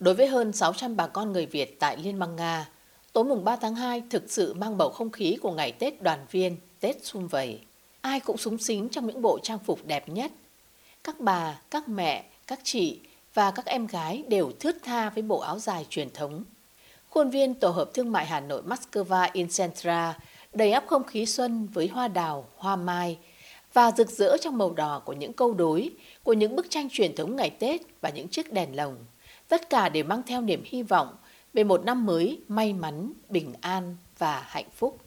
Đối với hơn 600 bà con người Việt tại Liên bang Nga, tối mùng 3 tháng 2 thực sự mang bầu không khí của ngày Tết đoàn viên, Tết sum vầy. Ai cũng súng xính trong những bộ trang phục đẹp nhất. Các bà, các mẹ, các chị và các em gái đều thướt tha với bộ áo dài truyền thống. Khuôn viên Tổ hợp Thương mại Hà Nội Moscow Incentra đầy ắp không khí xuân với hoa đào, hoa mai và rực rỡ trong màu đỏ của những câu đối, của những bức tranh truyền thống ngày Tết và những chiếc đèn lồng. Tất cả đều mang theo niềm hy vọng về một năm mới may mắn, bình an và hạnh phúc.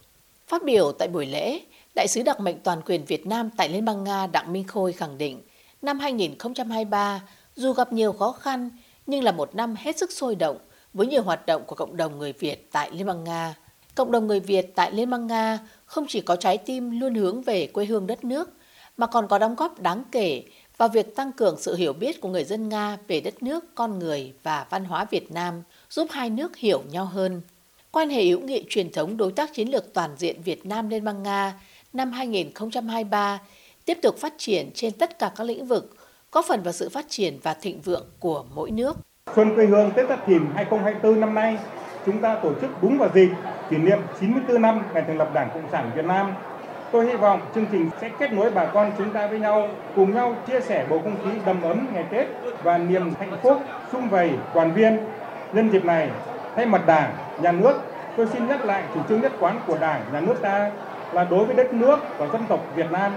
Phát biểu tại buổi lễ, Đại sứ đặc mệnh toàn quyền Việt Nam tại Liên bang Nga Đặng Minh Khôi khẳng định, năm 2023 dù gặp nhiều khó khăn nhưng là một năm hết sức sôi động với nhiều hoạt động của cộng đồng người Việt tại Liên bang Nga. Cộng đồng người Việt tại Liên bang Nga không chỉ có trái tim luôn hướng về quê hương đất nước, mà còn có đóng góp đáng kể và việc tăng cường sự hiểu biết của người dân Nga về đất nước, con người và văn hóa Việt Nam, giúp hai nước hiểu nhau hơn. Quan hệ hữu nghị truyền thống đối tác chiến lược toàn diện Việt Nam Liên bang Nga năm 2023 tiếp tục phát triển trên tất cả các lĩnh vực, có phần vào sự phát triển và thịnh vượng của mỗi nước. Xuân quê hương Tết Giáp Thìn 2024 năm nay, chúng ta tổ chức đúng vào dịp kỷ niệm 94 năm ngày thành lập Đảng Cộng sản Việt Nam. Tôi hy vọng chương trình sẽ kết nối bà con chúng ta với nhau, cùng nhau chia sẻ bầu không khí đầm ấm ngày Tết và niềm hạnh phúc sum vầy đoàn viên. Nhân dịp này, thay mặt Đảng, Nhà nước, tôi xin nhắc lại chủ trương nhất quán của Đảng, Nhà nước ta là đối với đất nước và dân tộc Việt Nam,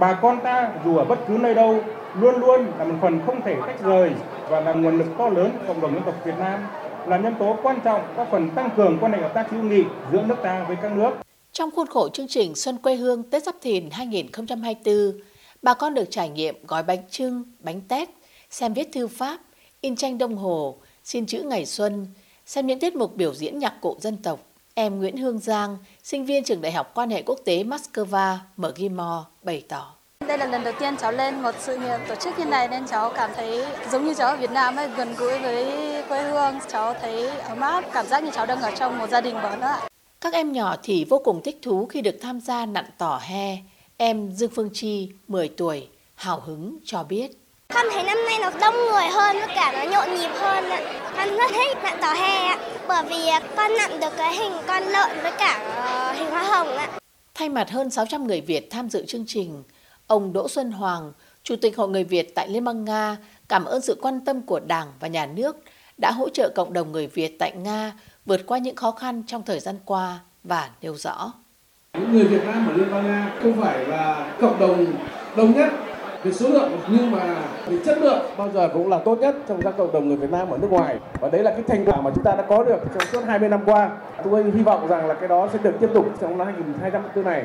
bà con ta dù ở bất cứ nơi đâu luôn luôn là một phần không thể tách rời và là nguồn lực to lớn cộng đồng dân tộc Việt Nam, là nhân tố quan trọng góp phần tăng cường quan hệ hợp tác hữu nghị giữa nước ta với các nước. Trong khuôn khổ chương trình Xuân quê hương Tết Giáp Thìn 2024, bà con được trải nghiệm gói bánh trưng, bánh tét, xem viết thư pháp, in tranh đồng hồ, xin chữ ngày xuân, xem những tiết mục biểu diễn nhạc cụ dân tộc. Em Nguyễn Hương Giang, sinh viên trường Đại học Quan hệ Quốc tế Moscow, mở ghi mò, bày tỏ. Đây là lần đầu tiên cháu lên một sự kiện tổ chức như này nên cháu cảm thấy giống như cháu ở Việt Nam ấy, gần gũi với quê hương. Cháu thấy ấm áp, cảm giác như cháu đang ở trong một gia đình lớn ạ. Các em nhỏ thì vô cùng thích thú khi được tham gia nặn tỏ he. Em Dương Phương Chi, 10 tuổi, hào hứng cho biết. Con thấy năm nay nó đông người hơn, với cả nó nhộn nhịp hơn ạ. Con rất thích nặn tỏ he ạ, bởi vì con nặn được cái hình con lợn với cả ờ, hình hoa hồng ạ. Thay mặt hơn 600 người Việt tham dự chương trình, ông Đỗ Xuân Hoàng, Chủ tịch Hội Người Việt tại Liên bang Nga, cảm ơn sự quan tâm của Đảng và Nhà nước đã hỗ trợ cộng đồng người Việt tại Nga vượt qua những khó khăn trong thời gian qua và nêu rõ. Những người Việt Nam ở Liên bang Nga không phải là cộng đồng đông nhất về số lượng nhưng mà về chất lượng bao giờ cũng là tốt nhất trong các cộng đồng người Việt Nam ở nước ngoài và đấy là cái thành quả mà chúng ta đã có được trong suốt 20 năm qua. Tôi hy vọng rằng là cái đó sẽ được tiếp tục trong năm 2024 này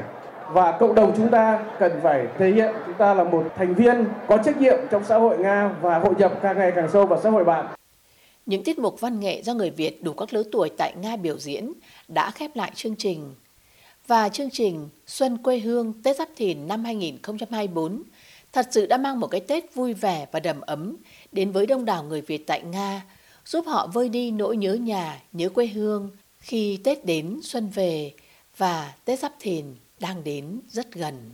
và cộng đồng chúng ta cần phải thể hiện chúng ta là một thành viên có trách nhiệm trong xã hội Nga và hội nhập càng ngày càng sâu vào xã hội bạn. Những tiết mục văn nghệ do người Việt đủ các lứa tuổi tại Nga biểu diễn đã khép lại chương trình. Và chương trình Xuân quê hương Tết Giáp Thìn năm 2024 thật sự đã mang một cái Tết vui vẻ và đầm ấm đến với đông đảo người Việt tại Nga, giúp họ vơi đi nỗi nhớ nhà, nhớ quê hương khi Tết đến xuân về và Tết Giáp Thìn đang đến rất gần.